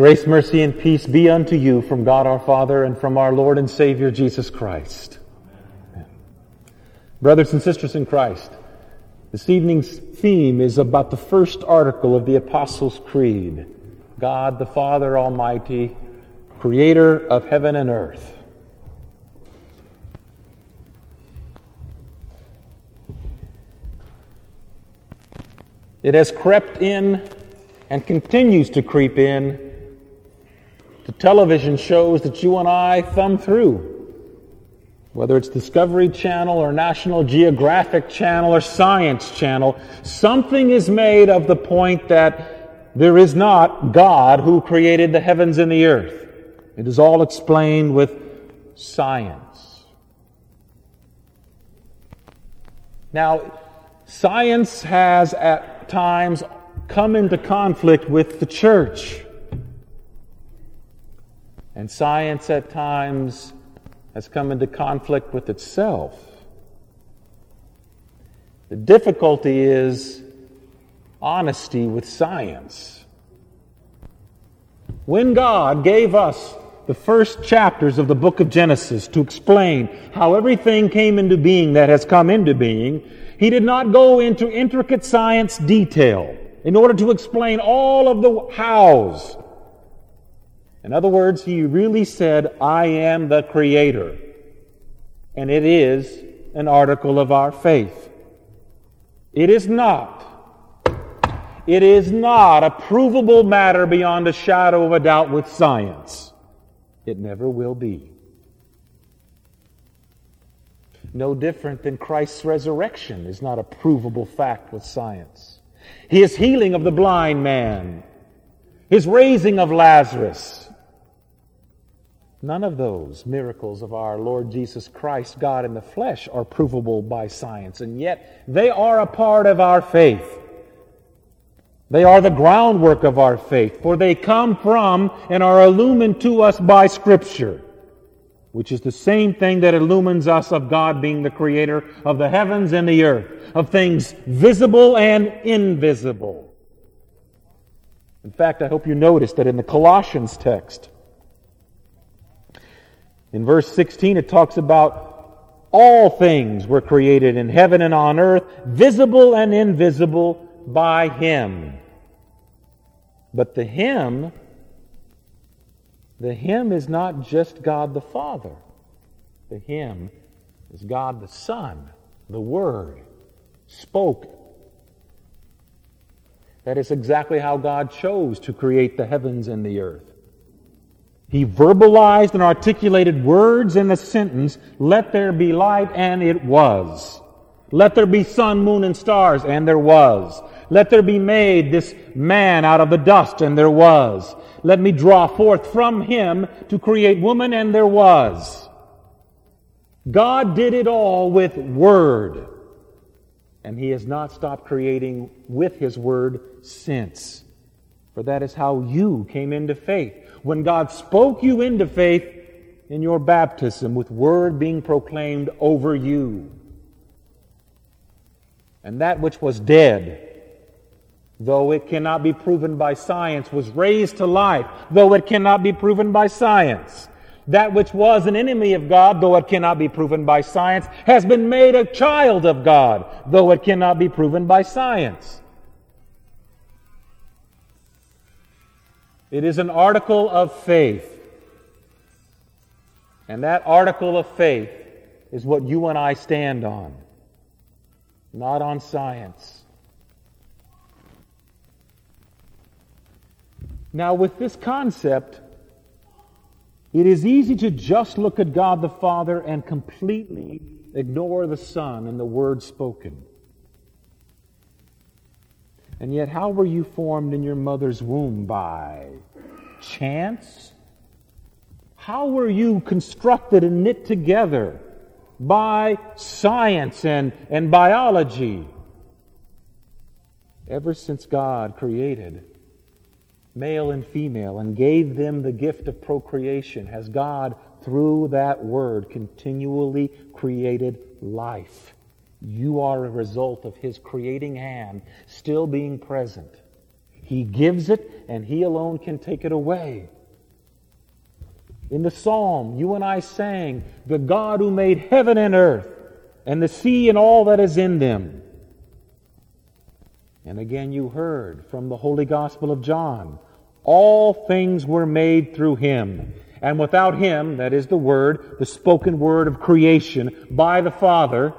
Grace, mercy, and peace be unto you from God our Father and from our Lord and Savior Jesus Christ. Amen. Brothers and sisters in Christ, this evening's theme is about the first article of the Apostles' Creed God the Father Almighty, creator of heaven and earth. It has crept in and continues to creep in to television shows that you and I thumb through. Whether it's Discovery Channel or National Geographic Channel or Science Channel, something is made of the point that there is not God who created the heavens and the earth. It is all explained with science. Now, science has at times come into conflict with the church. And science at times has come into conflict with itself. The difficulty is honesty with science. When God gave us the first chapters of the book of Genesis to explain how everything came into being that has come into being, He did not go into intricate science detail in order to explain all of the hows in other words, he really said, I am the creator. And it is an article of our faith. It is not. It is not a provable matter beyond a shadow of a doubt with science. It never will be. No different than Christ's resurrection is not a provable fact with science. His healing of the blind man, his raising of Lazarus, None of those miracles of our Lord Jesus Christ, God in the flesh, are provable by science, and yet they are a part of our faith. They are the groundwork of our faith, for they come from and are illumined to us by Scripture, which is the same thing that illumines us of God being the creator of the heavens and the earth, of things visible and invisible. In fact, I hope you noticed that in the Colossians text, in verse 16, it talks about all things were created in heaven and on earth, visible and invisible, by Him. But the Him, the Him is not just God the Father. The Him is God the Son, the Word, spoke. That is exactly how God chose to create the heavens and the earth. He verbalized and articulated words in a sentence, let there be light, and it was. Let there be sun, moon, and stars, and there was. Let there be made this man out of the dust, and there was. Let me draw forth from him to create woman, and there was. God did it all with word. And he has not stopped creating with his word since. For that is how you came into faith when God spoke you into faith in your baptism with word being proclaimed over you. And that which was dead, though it cannot be proven by science, was raised to life, though it cannot be proven by science. That which was an enemy of God, though it cannot be proven by science, has been made a child of God, though it cannot be proven by science. It is an article of faith. And that article of faith is what you and I stand on, not on science. Now, with this concept, it is easy to just look at God the Father and completely ignore the Son and the Word spoken. And yet, how were you formed in your mother's womb? By chance? How were you constructed and knit together? By science and, and biology. Ever since God created male and female and gave them the gift of procreation, has God, through that word, continually created life. You are a result of His creating hand still being present. He gives it, and He alone can take it away. In the psalm, you and I sang, The God who made heaven and earth, and the sea and all that is in them. And again, you heard from the Holy Gospel of John, All things were made through Him. And without Him, that is the Word, the spoken Word of creation by the Father,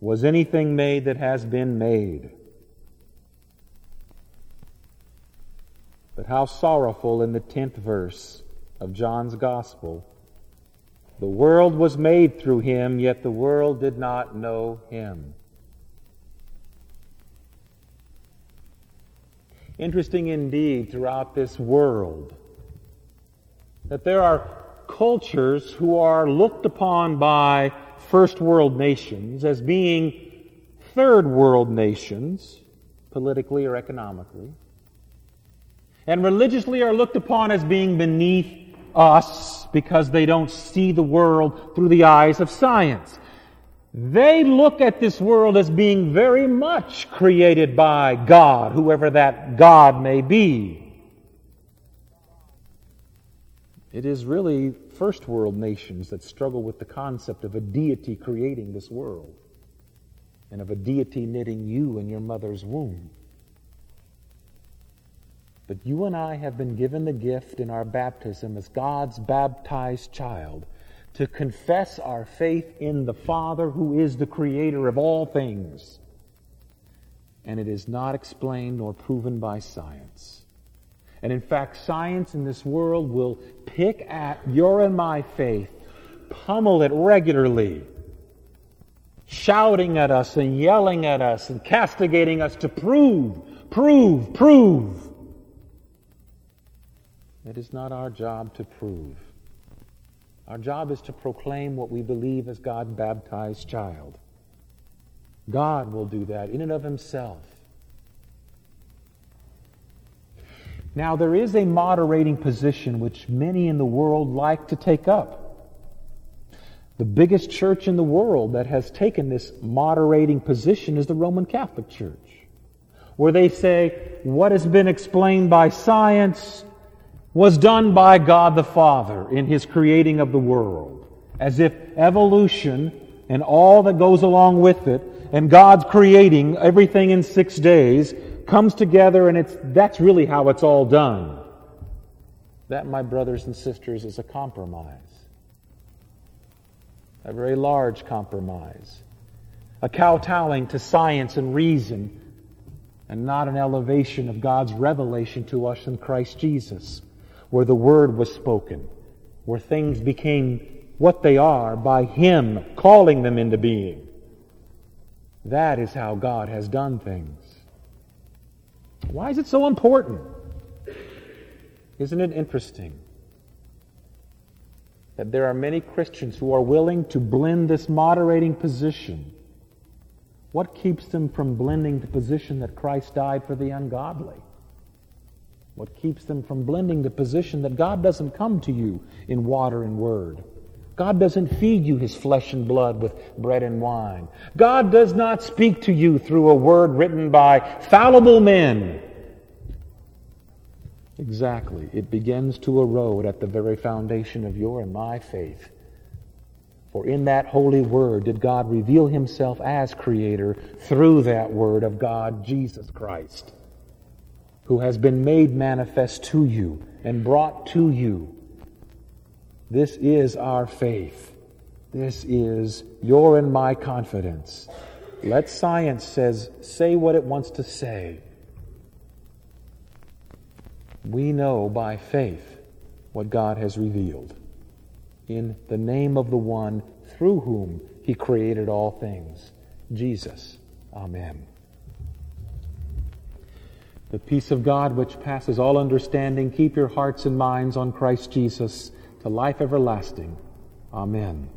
was anything made that has been made. But how sorrowful in the 10th verse of John's Gospel. The world was made through him, yet the world did not know him. Interesting indeed throughout this world that there are cultures who are looked upon by first world nations as being third world nations, politically or economically, and religiously are looked upon as being beneath us because they don't see the world through the eyes of science. They look at this world as being very much created by God, whoever that God may be. It is really first world nations that struggle with the concept of a deity creating this world and of a deity knitting you in your mother's womb. But you and I have been given the gift in our baptism as God's baptized child to confess our faith in the Father who is the creator of all things. And it is not explained nor proven by science. And in fact, science in this world will pick at your and my faith, pummel it regularly, shouting at us and yelling at us and castigating us to prove, prove, prove. It is not our job to prove. Our job is to proclaim what we believe as God baptized child. God will do that in and of himself. Now, there is a moderating position which many in the world like to take up. The biggest church in the world that has taken this moderating position is the Roman Catholic Church, where they say what has been explained by science was done by God the Father in His creating of the world, as if evolution and all that goes along with it, and God's creating everything in six days, comes together and it's, that's really how it's all done. That, my brothers and sisters, is a compromise. A very large compromise. A kowtowing to science and reason, and not an elevation of God's revelation to us in Christ Jesus, where the Word was spoken, where things became what they are by Him calling them into being. That is how God has done things. Why is it so important? Isn't it interesting that there are many Christians who are willing to blend this moderating position? What keeps them from blending the position that Christ died for the ungodly? What keeps them from blending the position that God doesn't come to you in water and word? God doesn't feed you his flesh and blood with bread and wine. God does not speak to you through a word written by fallible men. Exactly. It begins to erode at the very foundation of your and my faith. For in that holy word did God reveal himself as creator through that word of God, Jesus Christ, who has been made manifest to you and brought to you this is our faith. This is your and my confidence. Let science says say what it wants to say. We know by faith what God has revealed in the name of the one through whom he created all things, Jesus. Amen. The peace of God, which passes all understanding, keep your hearts and minds on Christ Jesus to life everlasting. Amen.